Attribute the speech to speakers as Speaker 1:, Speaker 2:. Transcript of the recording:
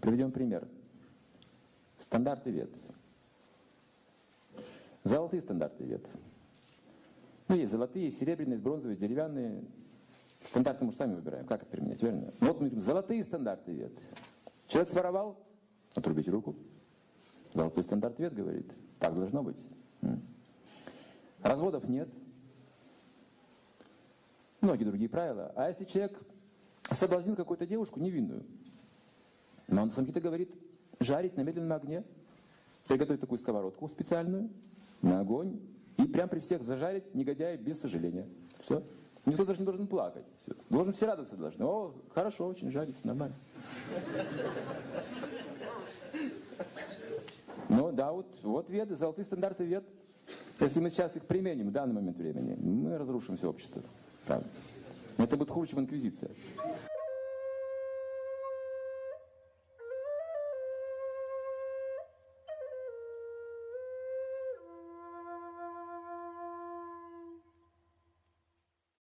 Speaker 1: Приведем пример. Стандарты вет. Золотые стандарты вет. Ну, есть золотые, серебряные, бронзовые, деревянные. Стандарты мы же сами выбираем, как это применять, верно? Вот мы говорим, золотые стандарты вет. Человек своровал, отрубите руку. Золотой стандарт вет говорит, так должно быть. Разводов нет. Многие другие правила. А если человек соблазнил какую-то девушку невинную, но он сам говорит, жарить на медленном огне, приготовить такую сковородку специальную, на огонь, и прям при всех зажарить негодяя без сожаления. Все. Никто даже не должен плакать. Все. Должен все радоваться должны. О, хорошо, очень жарится, нормально. Ну да, вот, вот веды, золотые стандарты вед. Если мы сейчас их применим в данный момент времени, мы разрушим все общество. Правда. Это будет хуже, чем инквизиция.